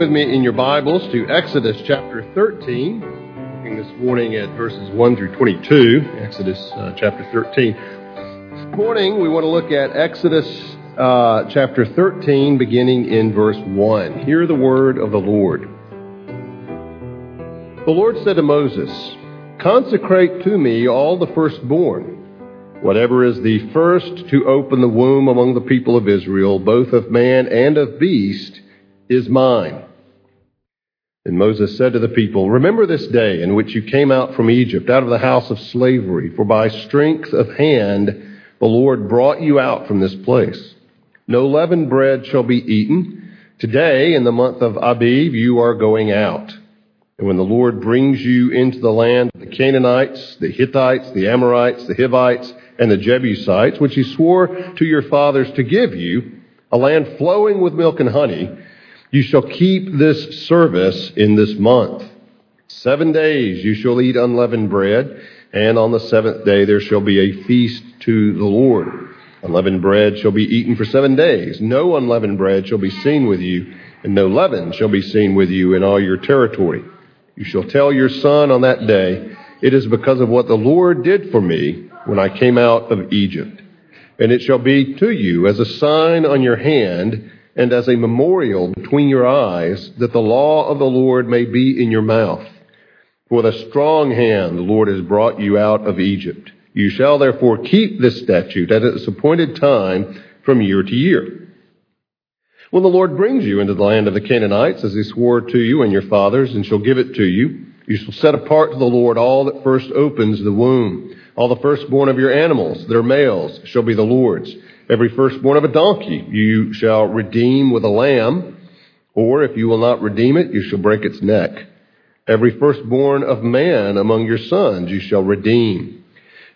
with me in your Bibles to Exodus chapter 13. Looking this morning at verses 1 through 22. Exodus uh, chapter 13. This morning we want to look at Exodus uh, chapter 13, beginning in verse 1. Hear the word of the Lord. The Lord said to Moses, Consecrate to me all the firstborn. Whatever is the first to open the womb among the people of Israel, both of man and of beast, is mine. And Moses said to the people, Remember this day in which you came out from Egypt, out of the house of slavery, for by strength of hand the Lord brought you out from this place. No leavened bread shall be eaten. Today, in the month of Abib, you are going out. And when the Lord brings you into the land of the Canaanites, the Hittites, the Amorites, the Hivites, and the Jebusites, which he swore to your fathers to give you, a land flowing with milk and honey, you shall keep this service in this month. Seven days you shall eat unleavened bread, and on the seventh day there shall be a feast to the Lord. Unleavened bread shall be eaten for seven days. No unleavened bread shall be seen with you, and no leaven shall be seen with you in all your territory. You shall tell your son on that day, It is because of what the Lord did for me when I came out of Egypt. And it shall be to you as a sign on your hand, and as a memorial between your eyes, that the law of the Lord may be in your mouth. For the strong hand the Lord has brought you out of Egypt. You shall therefore keep this statute at its appointed time from year to year. When the Lord brings you into the land of the Canaanites, as he swore to you and your fathers, and shall give it to you, you shall set apart to the Lord all that first opens the womb. All the firstborn of your animals their males shall be the Lord's. Every firstborn of a donkey you shall redeem with a lamb, or if you will not redeem it, you shall break its neck. Every firstborn of man among your sons you shall redeem.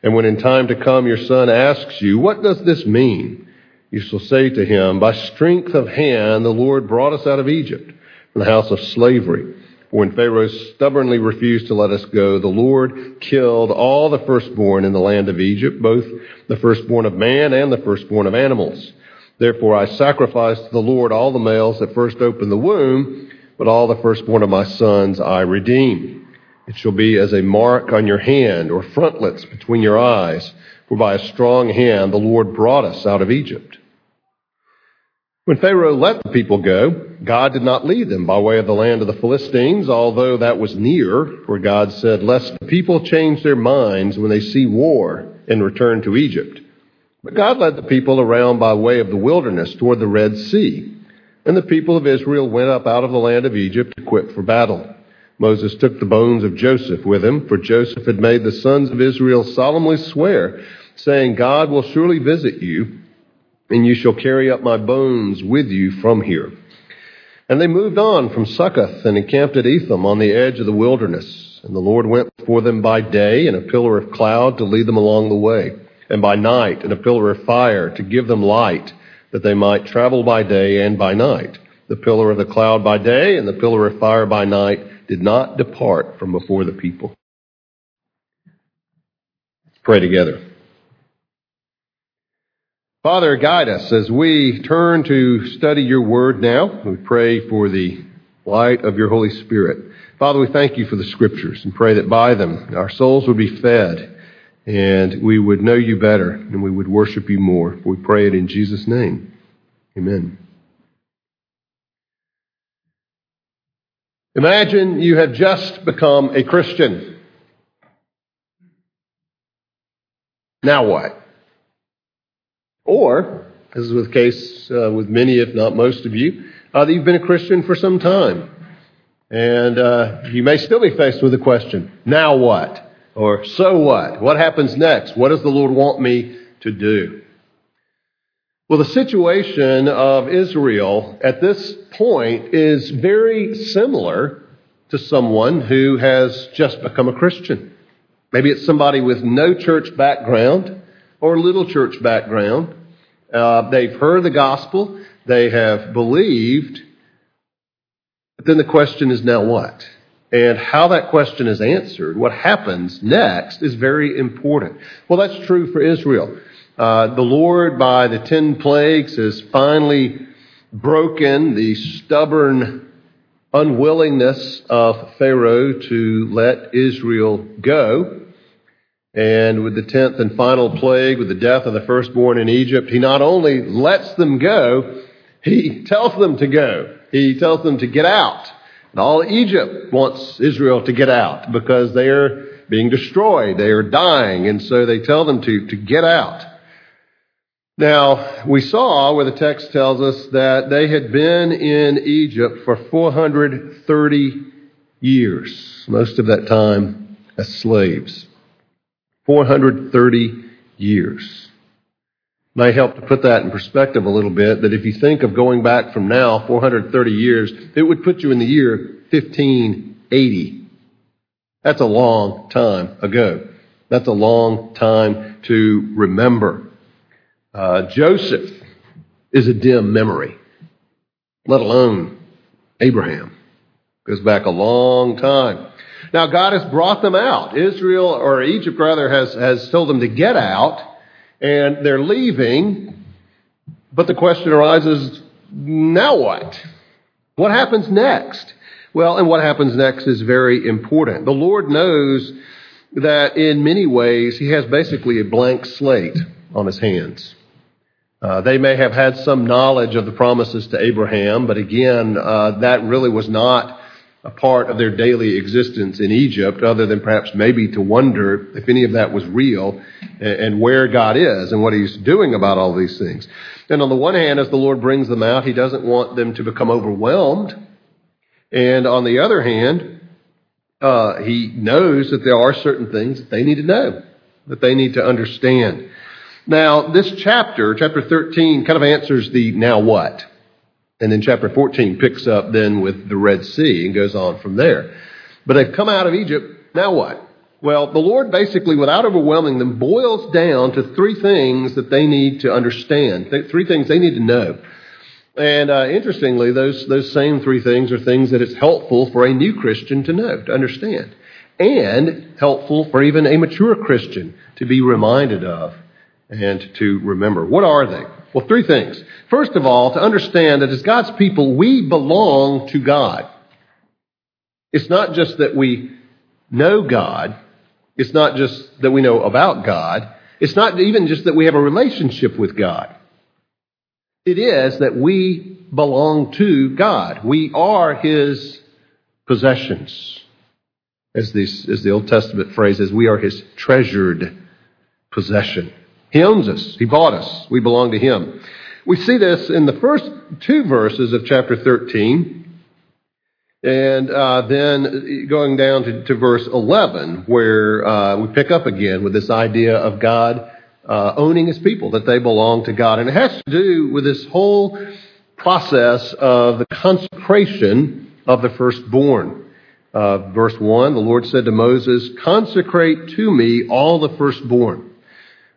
And when in time to come your son asks you, What does this mean? You shall say to him, By strength of hand the Lord brought us out of Egypt, from the house of slavery. When Pharaoh stubbornly refused to let us go, the Lord killed all the firstborn in the land of Egypt, both the firstborn of man and the firstborn of animals. Therefore I sacrificed to the Lord all the males that first opened the womb, but all the firstborn of my sons I redeem. It shall be as a mark on your hand or frontlets between your eyes, for by a strong hand the Lord brought us out of Egypt. When Pharaoh let the people go, God did not lead them by way of the land of the Philistines, although that was near, for God said, Lest the people change their minds when they see war and return to Egypt. But God led the people around by way of the wilderness toward the Red Sea. And the people of Israel went up out of the land of Egypt equipped for battle. Moses took the bones of Joseph with him, for Joseph had made the sons of Israel solemnly swear, saying, God will surely visit you and you shall carry up my bones with you from here. And they moved on from Succoth and encamped at Etham on the edge of the wilderness. And the Lord went before them by day in a pillar of cloud to lead them along the way, and by night in a pillar of fire to give them light, that they might travel by day and by night. The pillar of the cloud by day and the pillar of fire by night did not depart from before the people. Pray together. Father, guide us as we turn to study your word now. We pray for the light of your Holy Spirit. Father, we thank you for the scriptures and pray that by them our souls would be fed and we would know you better and we would worship you more. We pray it in Jesus' name. Amen. Imagine you have just become a Christian. Now what? Or, as is the case uh, with many, if not most of you, uh, that you've been a Christian for some time. And uh, you may still be faced with the question, now what? Or so what? What happens next? What does the Lord want me to do? Well, the situation of Israel at this point is very similar to someone who has just become a Christian. Maybe it's somebody with no church background or little church background. Uh, they've heard the gospel, they have believed, but then the question is now what? And how that question is answered, what happens next, is very important. Well, that's true for Israel. Uh, the Lord, by the ten plagues, has finally broken the stubborn unwillingness of Pharaoh to let Israel go. And with the tenth and final plague, with the death of the firstborn in Egypt, he not only lets them go, he tells them to go. He tells them to get out. And all Egypt wants Israel to get out because they are being destroyed. They are dying. And so they tell them to, to get out. Now, we saw where the text tells us that they had been in Egypt for 430 years, most of that time as slaves. 430 years. May help to put that in perspective a little bit that if you think of going back from now 430 years, it would put you in the year 1580. That's a long time ago. That's a long time to remember. Uh, Joseph is a dim memory, let alone Abraham. Goes back a long time. Now God has brought them out. Israel, or Egypt rather, has, has told them to get out, and they're leaving. But the question arises, now what? What happens next? Well, and what happens next is very important. The Lord knows that in many ways He has basically a blank slate on His hands. Uh, they may have had some knowledge of the promises to Abraham, but again, uh, that really was not a part of their daily existence in Egypt, other than perhaps maybe to wonder if any of that was real and, where God is and what He's doing about all these things. And on the one hand, as the Lord brings them out, He doesn't want them to become overwhelmed. And on the other hand, uh, He knows that there are certain things that they need to know, that they need to understand. Now, this chapter, chapter 13, kind of answers the now what. And then chapter 14 picks up then with the Red Sea and goes on from there. But they've come out of Egypt, now what? Well, the Lord basically, without overwhelming them, boils down to three things that they need to understand, three things they need to know. And uh, interestingly, those, those same three things are things that it's helpful for a new Christian to know, to understand, and helpful for even a mature Christian to be reminded of and to remember. What are they? Well, three things. First of all, to understand that as God's people, we belong to God. It's not just that we know God. It's not just that we know about God. It's not even just that we have a relationship with God. It is that we belong to God. We are His possessions. As, this, as the Old Testament phrase is, we are His treasured possession. He owns us. He bought us. We belong to Him. We see this in the first two verses of chapter 13. And uh, then going down to, to, verse 11, where uh, we pick up again with this idea of God uh, owning his people, that they belong to God. And it has to do with this whole process of the consecration of the firstborn. Uh, verse 1, the Lord said to Moses, Consecrate to me all the firstborn.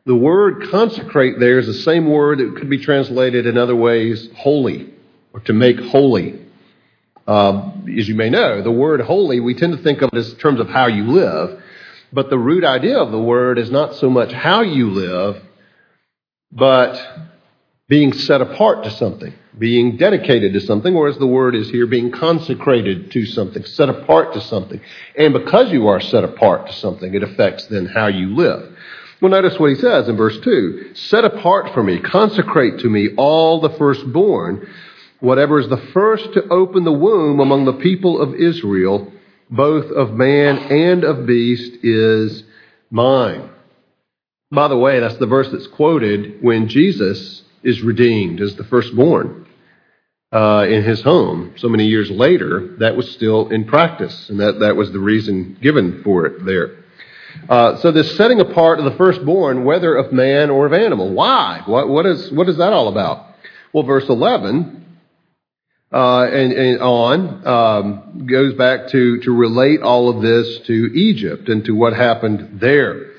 The word consecrate there is the same word that could be translated in other ways holy or to make holy. Um, as you may know, the word holy, we tend to think of it as terms of how you live, but the root idea of the word is not so much how you live, but being set apart to something, being dedicated to something, whereas the word is here being consecrated to something, set apart to something. And because you are set apart to something, it affects then how you live. Well, notice what he says in verse 2 Set apart for me, consecrate to me all the firstborn, whatever is the first to open the womb among the people of Israel, both of man and of beast, is mine. By the way, that's the verse that's quoted when Jesus is redeemed as the firstborn. Uh, in his home so many years later, that was still in practice, and that, that was the reason given for it there. Uh, so this setting apart of the firstborn, whether of man or of animal. Why? What, what, is, what is that all about? Well, verse 11 uh, and, and, on um, goes back to, to relate all of this to Egypt and to what happened there.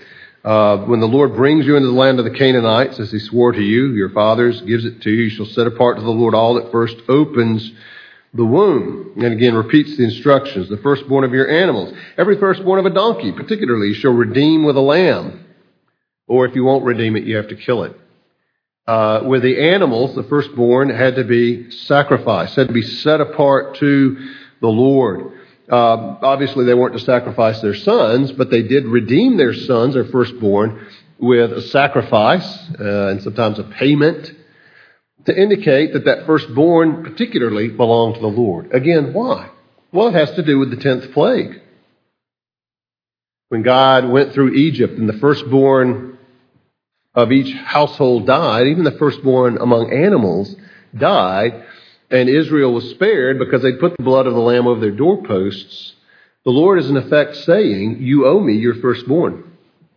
Uh, when the Lord brings you into the land of the Canaanites, as he swore to you, your fathers, gives it to you, you shall set apart to the Lord all that first opens the womb. And again, repeats the instructions. The firstborn of your animals. Every firstborn of a donkey, particularly, shall redeem with a lamb. Or if you won't redeem it, you have to kill it. Uh, the animals, the firstborn had to be sacrificed, had to be set apart to the Lord. Uh, obviously, they weren't to sacrifice their sons, but they did redeem their sons, their firstborn, with a sacrifice uh, and sometimes a payment to indicate that that firstborn particularly belonged to the Lord. Again, why? Well, it has to do with the tenth plague. When God went through Egypt and the firstborn of each household died, even the firstborn among animals died, and Israel was spared because they put the blood of the lamb over their doorposts, the Lord is in effect saying, You owe me your firstborn.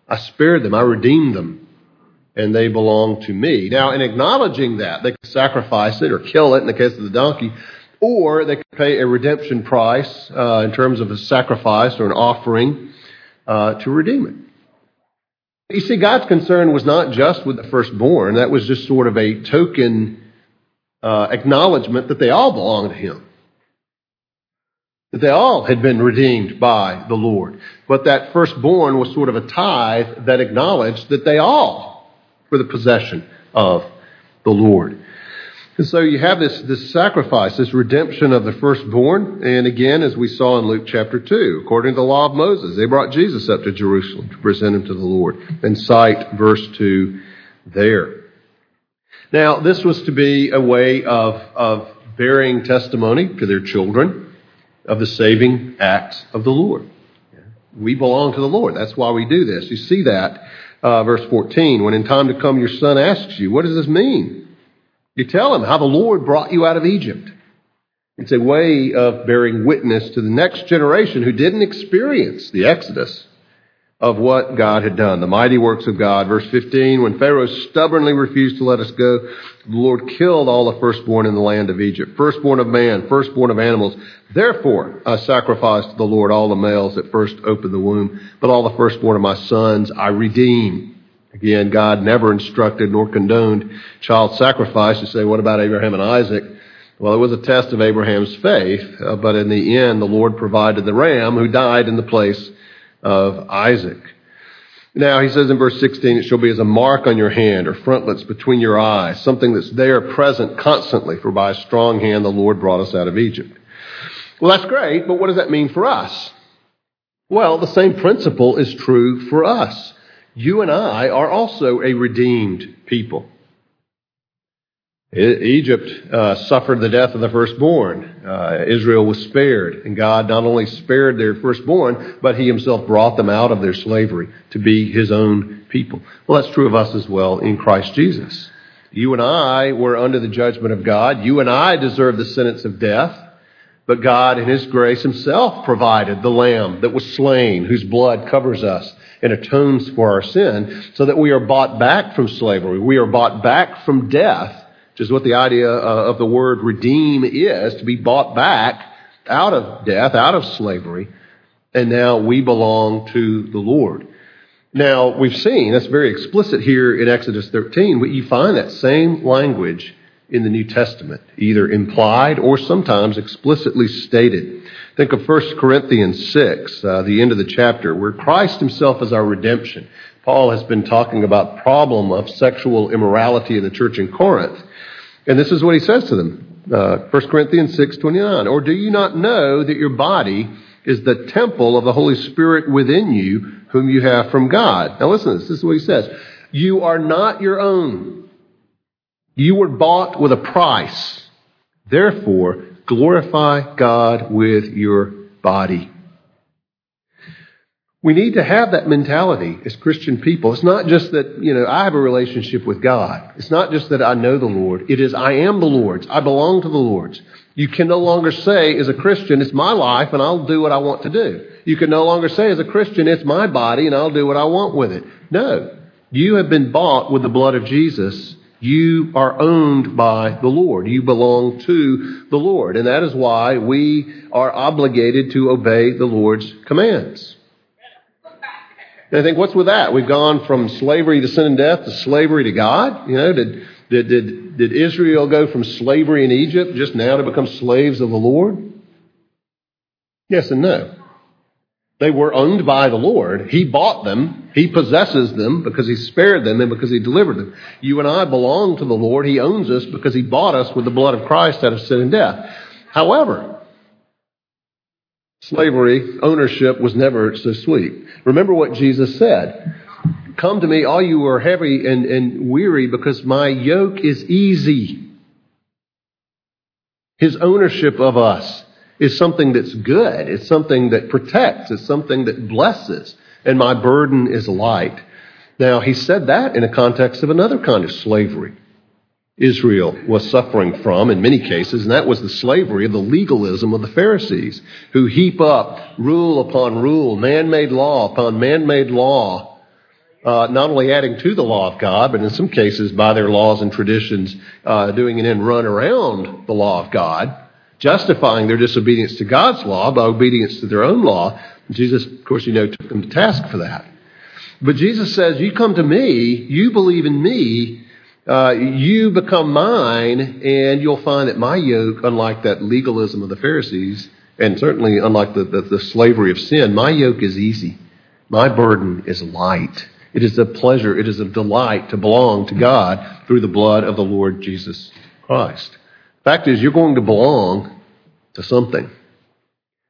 I spared them, I redeemed them, and they belong to me. Now, in acknowledging that, they could sacrifice it or kill it in the case of the donkey, or they could pay a redemption price uh, in terms of a sacrifice or an offering uh, to redeem it. You see, God's concern was not just with the firstborn, that was just sort of a token uh, acknowledgement that they all belong to Him. That they all had been redeemed by the Lord. But that firstborn was sort of a tithe that acknowledged that they all were the possession of the Lord. And so you have this, this sacrifice, this redemption of the firstborn. And again, as we saw in Luke chapter 2, according to the law of Moses, they brought Jesus up to Jerusalem to present him to the Lord. And cite verse 2 there. Now, this was to be a way of, of bearing testimony to their children of the saving acts of the Lord. We belong to the Lord. That's why we do this. You see that, uh, verse 14, when in time to come your son asks you, what does this mean? You tell him how the Lord brought you out of Egypt. It's a way of bearing witness to the next generation who didn't experience the Exodus of what God had done, the mighty works of God. Verse 15, when Pharaoh stubbornly refused to let us go, the Lord killed all the firstborn in the land of Egypt, firstborn of man, firstborn of animals. Therefore, I sacrificed to the Lord all the males that first opened the womb, but all the firstborn of my sons I redeem. Again, God never instructed nor condoned child sacrifice. You say, what about Abraham and Isaac? Well, it was a test of Abraham's faith, uh, but in the end, the Lord provided the ram who died in the place of Isaac. Now, he says in verse 16, it shall be as a mark on your hand or frontlets between your eyes, something that's there present constantly, for by a strong hand the Lord brought us out of Egypt. Well, that's great, but what does that mean for us? Well, the same principle is true for us. You and I are also a redeemed people. Egypt uh, suffered the death of the firstborn. Uh, Israel was spared, and God not only spared their firstborn, but He Himself brought them out of their slavery to be His own people. Well, that's true of us as well in Christ Jesus. You and I were under the judgment of God. You and I deserve the sentence of death. But God, in His grace Himself, provided the Lamb that was slain, whose blood covers us and atones for our sin, so that we are bought back from slavery. We are bought back from death which is what the idea uh, of the word redeem is to be bought back out of death, out of slavery, and now we belong to the Lord. Now, we've seen, that's very explicit here in Exodus 13, but you find that same language in the New Testament, either implied or sometimes explicitly stated. Think of 1 Corinthians 6, uh, the end of the chapter, where Christ himself is our redemption. Paul has been talking about problem of sexual immorality in the church in Corinth. And this is what he says to them. Uh, 1 Corinthians 6:29. Or do you not know that your body is the temple of the Holy Spirit within you, whom you have from God? Now listen to this. This is what he says. You are not your own. You were bought with a price. Therefore, glorify God with your body. We need to have that mentality as Christian people. It's not just that, you know, I have a relationship with God. It's not just that I know the Lord. It is I am the Lord's. I belong to the Lord's. You can no longer say as a Christian, it's my life and I'll do what I want to do. You can no longer say as a Christian, it's my body and I'll do what I want with it. No. You have been bought with the blood of Jesus. You are owned by the Lord. You belong to the Lord. And that is why we are obligated to obey the Lord's commands. And I think, what's with that? We've gone from slavery to sin and death to slavery to God. You know, did, did, did, did Israel go from slavery in Egypt just now to become slaves of the Lord? Yes and no. They were owned by the Lord. He bought them. He possesses them because He spared them and because He delivered them. You and I belong to the Lord. He owns us because He bought us with the blood of Christ out of sin and death. However, Slavery, ownership was never so sweet. Remember what Jesus said. Come to me, all you who are heavy and, and weary, because my yoke is easy. His ownership of us is something that's good. It's something that protects. It's something that blesses. And my burden is light. Now, he said that in a context of another kind of slavery. Israel was suffering from in many cases, and that was the slavery of the legalism of the Pharisees, who heap up rule upon rule, man made law upon man made law, uh, not only adding to the law of God, but in some cases by their laws and traditions, uh, doing an end run around the law of God, justifying their disobedience to God's law by obedience to their own law. Jesus, of course, you know, took them to task for that. But Jesus says, You come to me, you believe in me, uh, you become mine, and you'll find that my yoke, unlike that legalism of the Pharisees, and certainly unlike the, the, the slavery of sin, my yoke is easy. My burden is light. It is a pleasure, it is a delight to belong to God through the blood of the Lord Jesus Christ. Fact is, you're going to belong to something.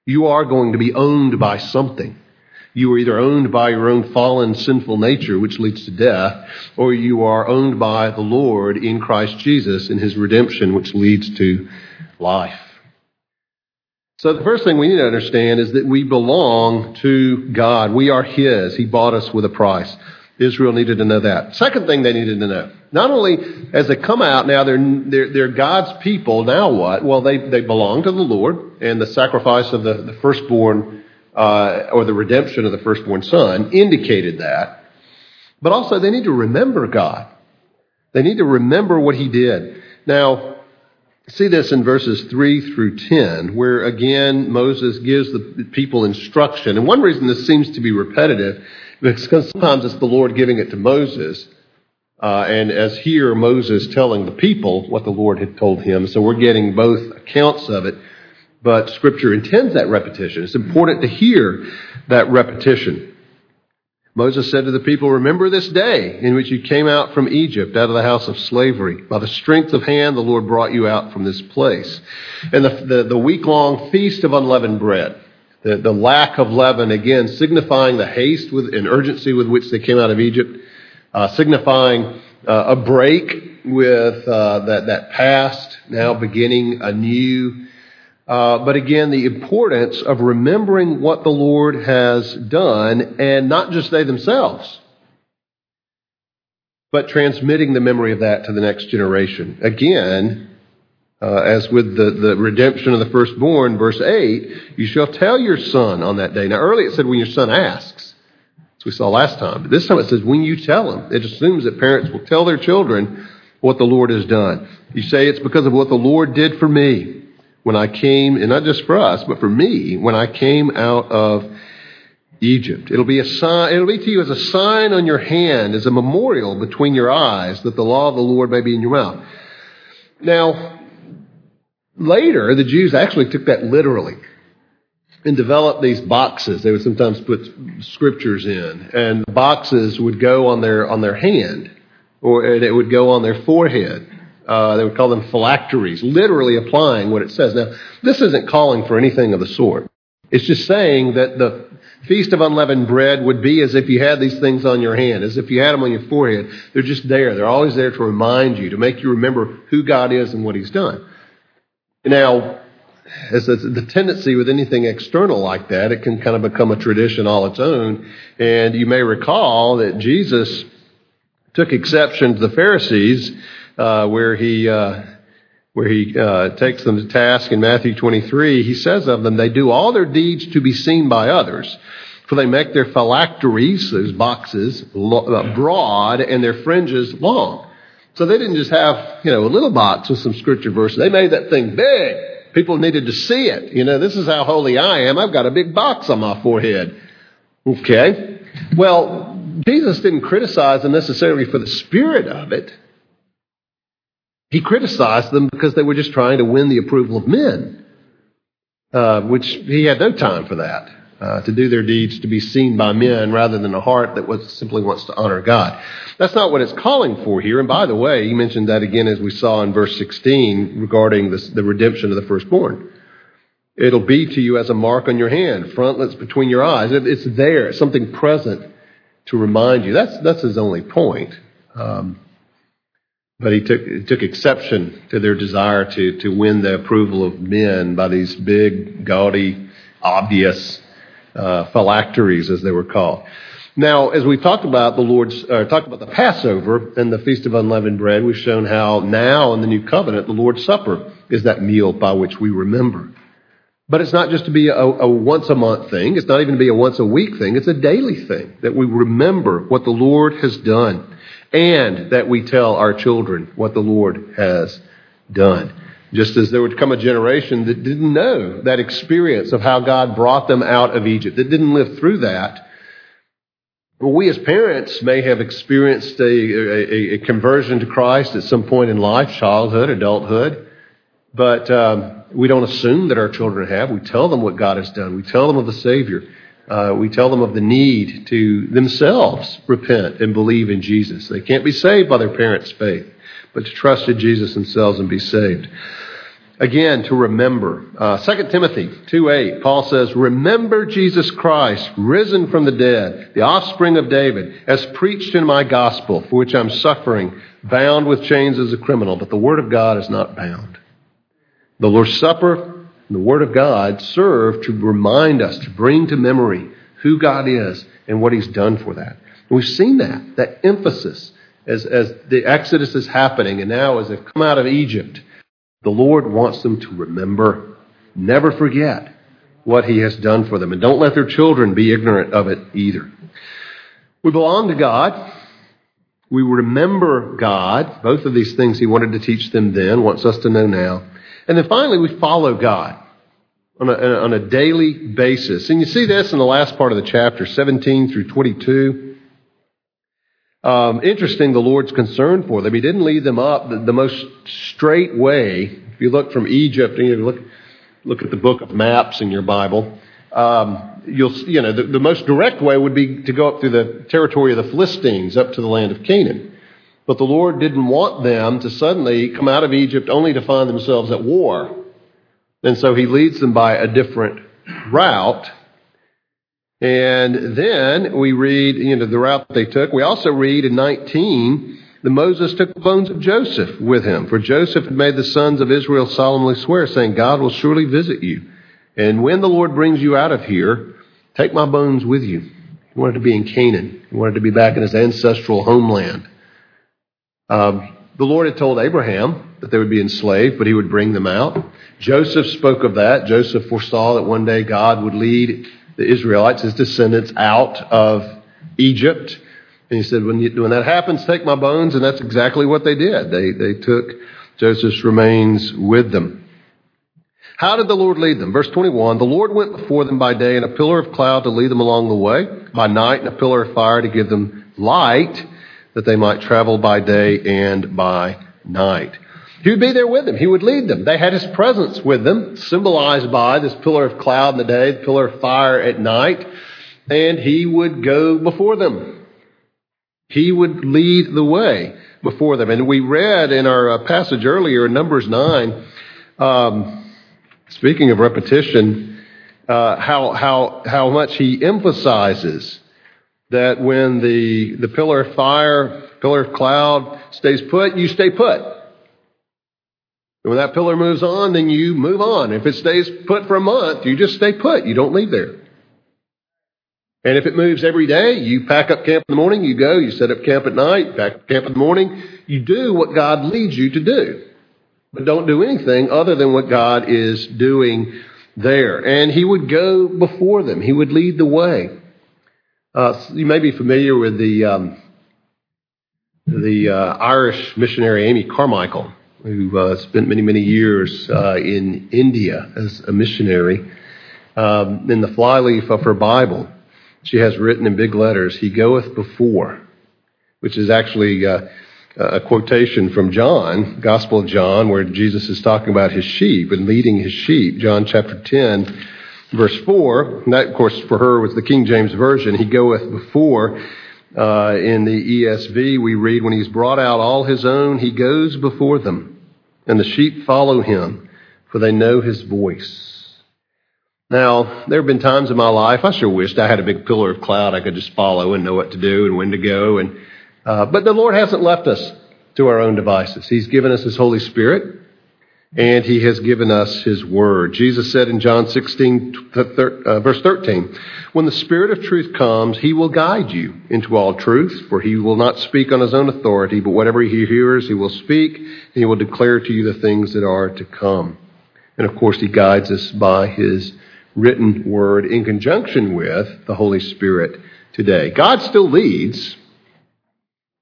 You are going to be owned by something. You are either owned by your own fallen sinful nature, which leads to death, or you are owned by the Lord in Christ Jesus in his redemption, which leads to life. So the first thing we need to understand is that we belong to God. We are his. He bought us with a price. Israel needed to know that. Second thing they needed to know. Not only as they come out now, they're, they're, they're God's people. Now what? Well, they, they belong to the Lord, and the sacrifice of the, the firstborn or the redemption of the firstborn son indicated that. But also, they need to remember God. They need to remember what He did. Now, see this in verses 3 through 10, where again Moses gives the people instruction. And one reason this seems to be repetitive is because sometimes it's the Lord giving it to Moses. Uh, and as here, Moses telling the people what the Lord had told him. So we're getting both accounts of it but Scripture intends that repetition. It's important to hear that repetition. Moses said to the people, Remember this day in which you came out from Egypt, out of the house of slavery. By the strength of hand, the Lord brought you out from this place. And the, the, the week long feast of unleavened bread, the, the lack of leaven, again, signifying the haste with, and urgency with which they came out of Egypt, uh, signifying uh, a break with uh, that, that past, now beginning anew uh, but again, the importance of remembering what the Lord has done, and not just they themselves, but transmitting the memory of that to the next generation. Again, uh, as with the, the redemption of the firstborn, verse 8, you shall tell your son on that day. Now, earlier it said when your son asks, as we saw last time. But this time it says when you tell him. It assumes that parents will tell their children what the Lord has done. You say it's because of what the Lord did for me when I came, and not just for us, but for me, when I came out of Egypt. It'll be a sign, it'll be to you as a sign on your hand, as a memorial between your eyes, that the law of the Lord may be in your mouth. Now, later, the Jews actually took that literally and developed these boxes. They would sometimes put scriptures in, and the boxes would go on their on their hand, or it would go on their forehead. Uh, they would call them phylacteries, literally applying what it says. Now, this isn't calling for anything of the sort. It's just saying that the Feast of Unleavened Bread would be as if you had these things on your hand, as if you had them on your forehead. They're just there. They're always there to remind you, to make you remember who God is and what He's done. Now, as the tendency with anything external like that, it can kind of become a tradition all its own. And you may recall that Jesus took exception to the Pharisees uh, where he uh, where he uh, takes them to task in Matthew 23. He says of them, they do all their deeds to be seen by others. For they make their phylacteries, those boxes, uh, broad and their fringes long. So they didn't just have, you know, a little box with some scripture verses. They made that thing big. People needed to see it. You know, this is how holy I am. I've got a big box on my forehead. Okay. Well, Jesus didn't criticize them necessarily for the spirit of it. He criticized them because they were just trying to win the approval of men, uh, which he had no time for that, uh, to do their deeds to be seen by men rather than a heart that was, simply wants to honor God. That's not what it's calling for here. And by the way, he mentioned that again as we saw in verse 16 regarding this, the redemption of the firstborn. It'll be to you as a mark on your hand, frontlets between your eyes. It's there, something present to remind you. That's, that's his only point. Um, but he took, he took exception to their desire to, to win the approval of men by these big, gaudy, obvious uh, phylacteries, as they were called. Now, as we've talked about the Lord's, uh, talked about the Passover and the Feast of Unleavened Bread, we've shown how now in the New Covenant, the Lord's Supper is that meal by which we remember. But it's not just to be a, a once a month thing. It's not even to be a once a week thing. It's a daily thing that we remember what the Lord has done and that we tell our children what the Lord has done. Just as there would come a generation that didn't know that experience of how God brought them out of Egypt, that didn't live through that. Well, we as parents may have experienced a, a, a conversion to Christ at some point in life, childhood, adulthood, but um, we don't assume that our children have. We tell them what God has done. We tell them of the Savior. Uh, we tell them of the need to themselves repent and believe in Jesus. They can't be saved by their parents' faith, but to trust in Jesus themselves and be saved. Again, to remember. Uh, 2 Timothy 2.8, Paul says, Remember Jesus Christ, risen from the dead, the offspring of David, as preached in my gospel, for which I'm suffering, bound with chains as a criminal, but the word of God is not bound. The Lord's Supper the Word of God serve to remind us, to bring to memory who God is and what He's done for that. And we've seen that, that emphasis as, as the Exodus is happening and now as they've come out of Egypt. The Lord wants them to remember, never forget what He has done for them. And don't let their children be ignorant of it either. We belong to God. We remember God. Both of these things He wanted to teach them then, wants us to know now. And then finally, we follow God on a, on a daily basis. And you see this in the last part of the chapter, 17 through 22. Um, interesting, the Lord's concern for them. He didn't lead them up the, the, most straight way. If you look from Egypt and you look, look at the book of maps in your Bible, um, you'll you know the, the most direct way would be to go up through the territory of the Philistines up to the land of Canaan. But the Lord didn't want them to suddenly come out of Egypt only to find themselves at war and so he leads them by a different route. And then we read, you know, the route they took. We also read in 19 that Moses took the bones of Joseph with him. For Joseph had made the sons of Israel solemnly swear, saying, God will surely visit you. And when the Lord brings you out of here, take my bones with you. He wanted to be in Canaan. He wanted to be back in his ancestral homeland. Um, the Lord had told Abraham that they would be enslaved, but he would bring them out. Joseph spoke of that. Joseph foresaw that one day God would lead the Israelites, his descendants, out of Egypt. And he said, when, you, when that happens, take my bones. And that's exactly what they did. They, they took Joseph's remains with them. How did the Lord lead them? Verse 21 The Lord went before them by day in a pillar of cloud to lead them along the way, by night in a pillar of fire to give them light, that they might travel by day and by night. He would be there with them. He would lead them. They had his presence with them, symbolized by this pillar of cloud in the day, the pillar of fire at night, and he would go before them. He would lead the way before them. And we read in our uh, passage earlier in Numbers 9, um, speaking of repetition, uh, how, how, how much he emphasizes that when the, the pillar of fire, pillar of cloud stays put, you stay put. And When that pillar moves on, then you move on. If it stays put for a month, you just stay put. You don't leave there. And if it moves every day, you pack up camp in the morning, you go, you set up camp at night, pack up camp in the morning. You do what God leads you to do. But don't do anything other than what God is doing there. And He would go before them. He would lead the way. Uh, you may be familiar with the, um, the uh, Irish missionary Amy Carmichael who uh, spent many, many years uh, in India as a missionary. Um, in the flyleaf of her Bible, she has written in big letters, He goeth before, which is actually uh, a quotation from John, Gospel of John, where Jesus is talking about his sheep and leading his sheep. John chapter 10, verse 4. And that, of course, for her was the King James Version. He goeth before. Uh, in the ESV, we read, When he's brought out all his own, he goes before them, and the sheep follow him, for they know his voice. Now, there have been times in my life I sure wished I had a big pillar of cloud I could just follow and know what to do and when to go. And uh, but the Lord hasn't left us to our own devices. He's given us His Holy Spirit, and He has given us His Word. Jesus said in John 16, uh, verse 13, "When the Spirit of truth comes, He will guide you into all truth, for He will not speak on His own authority, but whatever He hears, He will speak, and He will declare to you the things that are to come." And of course, He guides us by His written word in conjunction with the Holy Spirit today. God still leads,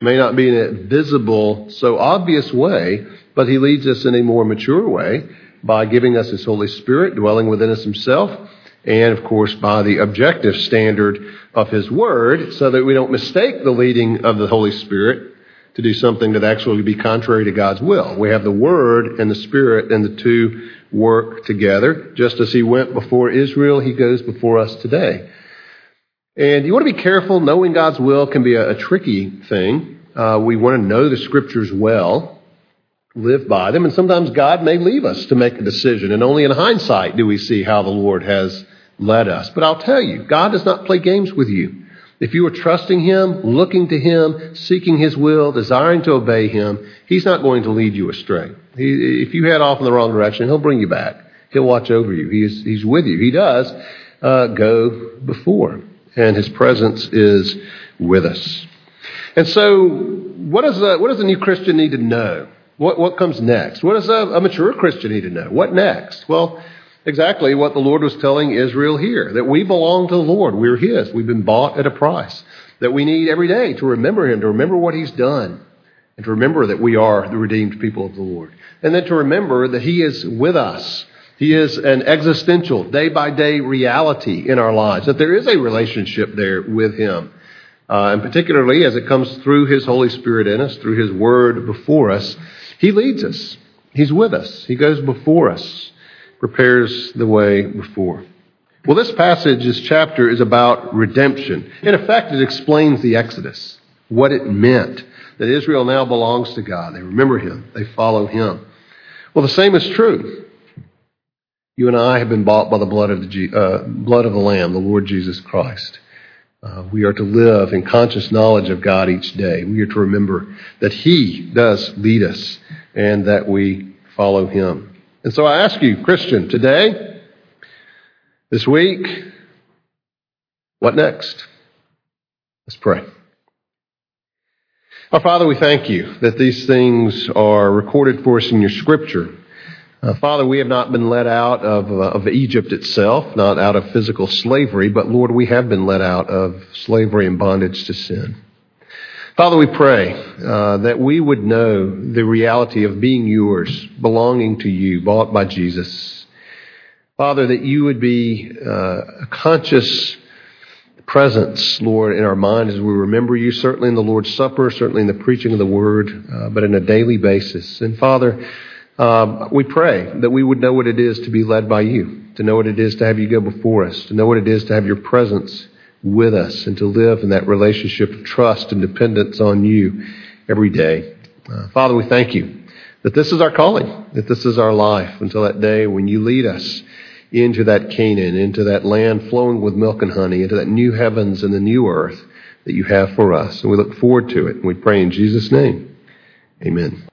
may not be in a visible, so obvious way, but He leads us in a more mature way by giving us His Holy Spirit, dwelling within us Himself, and of course by the objective standard of His Word, so that we don't mistake the leading of the Holy Spirit to do something that actually would be contrary to God's will. We have the Word and the Spirit and the two work together. Just as he went before Israel, he goes before us today. And you want to be careful. Knowing God's will can be a, a tricky thing. Uh, we want to know the scriptures well, live by them, and sometimes God may leave us to make a decision. And only in hindsight do we see how the Lord has led us. But I'll tell you, God does not play games with you. If you are trusting Him, looking to Him, seeking His will, desiring to obey Him, He's not going to lead you astray. He, if you head off in the wrong direction, He'll bring you back. He'll watch over you. He's, he's with you. He does uh, go before, and His presence is with us. And so, what does a, what does a new Christian need to know? What, what comes next? What does a, a mature Christian need to know? What next? Well, exactly what the Lord was telling Israel here that we belong to the Lord. We're His. We've been bought at a price. That we need every day to remember Him, to remember what He's done, and to remember that we are the redeemed people of the Lord. And then to remember that He is with us. He is an existential, day by day reality in our lives, that there is a relationship there with Him. Uh, and particularly as it comes through His Holy Spirit in us, through His Word before us, He leads us. He's with us. He goes before us prepares the way before. Well, this passage, this chapter, is about redemption. In effect, it explains the Exodus, what it meant that Israel now belongs to God. They remember Him, they follow Him. Well, the same is true. You and I have been bought by the blood of the, uh, blood of the Lamb, the Lord Jesus Christ. Uh, we are to live in conscious knowledge of God each day. We are to remember that He does lead us and that we follow Him. And so I ask you, Christian, today, this week, what next? Let's pray. Our Father, we thank you that these things are recorded for us in your scripture. Uh, Father, we have not been let out of, uh, of Egypt itself, not out of physical slavery, but Lord, we have been let out of slavery and bondage to sin. Father, we pray uh, that we would know the reality of being yours, belonging to you, bought by Jesus. Father, that you would be uh, a conscious presence, Lord, in our mind as we remember you, certainly in the Lord's Supper, certainly in the preaching of the Word, uh, but on a daily basis. And Father, um, we pray that we would know what it is to be led by you, to know what it is to have you go before us, to know what it is to have your presence with us and to live in that relationship of trust and dependence on you every day. Uh, Father, we thank you that this is our calling, that this is our life until that day when you lead us into that Canaan, into that land flowing with milk and honey, into that new heavens and the new earth that you have for us. And we look forward to it. And we pray in Jesus' name. Amen.